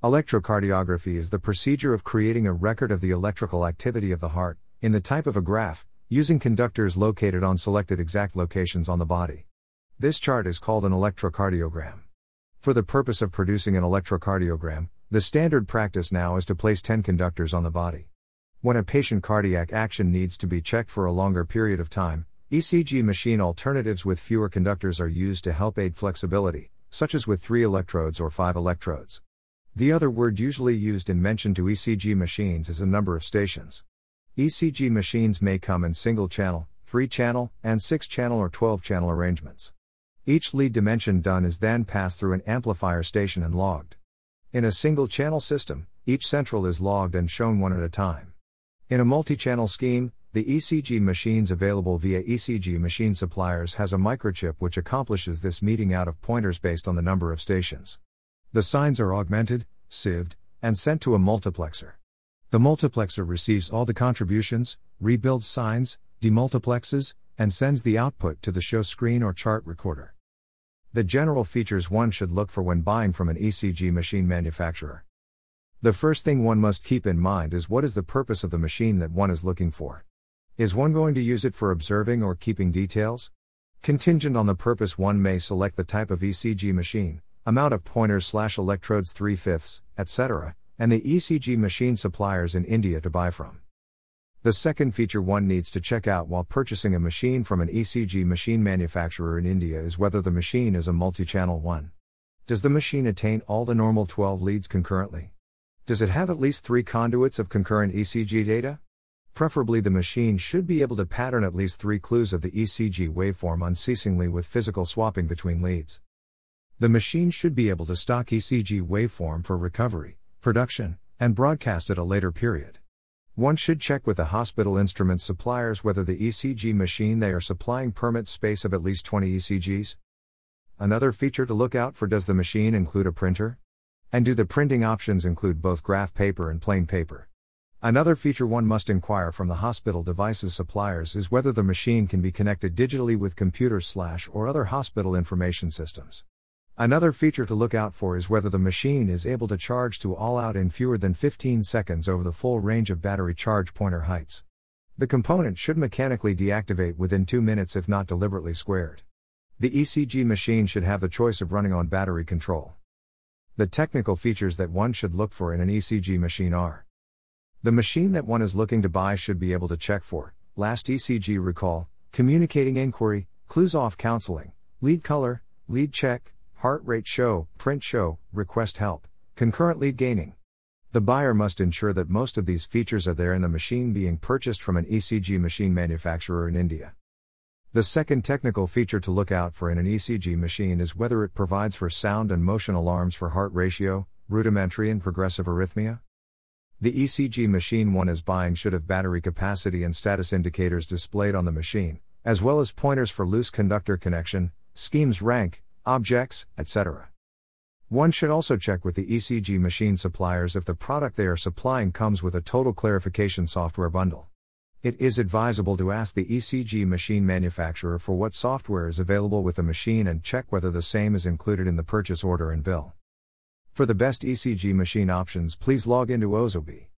Electrocardiography is the procedure of creating a record of the electrical activity of the heart, in the type of a graph, using conductors located on selected exact locations on the body. This chart is called an electrocardiogram. For the purpose of producing an electrocardiogram, the standard practice now is to place 10 conductors on the body. When a patient cardiac action needs to be checked for a longer period of time, ECG machine alternatives with fewer conductors are used to help aid flexibility, such as with 3 electrodes or 5 electrodes. The other word usually used in mention to ECG machines is a number of stations. ECG machines may come in single channel, 3 channel, and 6 channel or 12 channel arrangements. Each lead dimension done is then passed through an amplifier station and logged. In a single channel system, each central is logged and shown one at a time. In a multi channel scheme, the ECG machines available via ECG machine suppliers has a microchip which accomplishes this meeting out of pointers based on the number of stations. The signs are augmented, sieved, and sent to a multiplexer. The multiplexer receives all the contributions, rebuilds signs, demultiplexes, and sends the output to the show screen or chart recorder. The general features one should look for when buying from an ECG machine manufacturer. The first thing one must keep in mind is what is the purpose of the machine that one is looking for. Is one going to use it for observing or keeping details? Contingent on the purpose, one may select the type of ECG machine, amount of pointers slash electrodes 3 fifths, etc., and the ECG machine suppliers in India to buy from. The second feature one needs to check out while purchasing a machine from an ECG machine manufacturer in India is whether the machine is a multi channel one. Does the machine attain all the normal 12 leads concurrently? Does it have at least three conduits of concurrent ECG data? Preferably, the machine should be able to pattern at least three clues of the ECG waveform unceasingly with physical swapping between leads. The machine should be able to stock ECG waveform for recovery, production, and broadcast at a later period. One should check with the hospital instrument suppliers whether the ECG machine they are supplying permits space of at least 20 ECGs. Another feature to look out for does the machine include a printer? And do the printing options include both graph paper and plain paper? Another feature one must inquire from the hospital devices suppliers is whether the machine can be connected digitally with computers slash or other hospital information systems. Another feature to look out for is whether the machine is able to charge to all out in fewer than 15 seconds over the full range of battery charge pointer heights. The component should mechanically deactivate within 2 minutes if not deliberately squared. The ECG machine should have the choice of running on battery control. The technical features that one should look for in an ECG machine are The machine that one is looking to buy should be able to check for last ECG recall, communicating inquiry, clues off counseling, lead color, lead check, heart rate show, print show, request help, concurrent lead gaining. The buyer must ensure that most of these features are there in the machine being purchased from an ECG machine manufacturer in India. The second technical feature to look out for in an ECG machine is whether it provides for sound and motion alarms for heart ratio, rudimentary and progressive arrhythmia. The ECG machine one is buying should have battery capacity and status indicators displayed on the machine, as well as pointers for loose conductor connection, schemes rank, objects, etc. One should also check with the ECG machine suppliers if the product they are supplying comes with a total clarification software bundle. It is advisable to ask the ECG machine manufacturer for what software is available with the machine and check whether the same is included in the purchase order and bill. For the best ECG machine options, please log into Ozobee.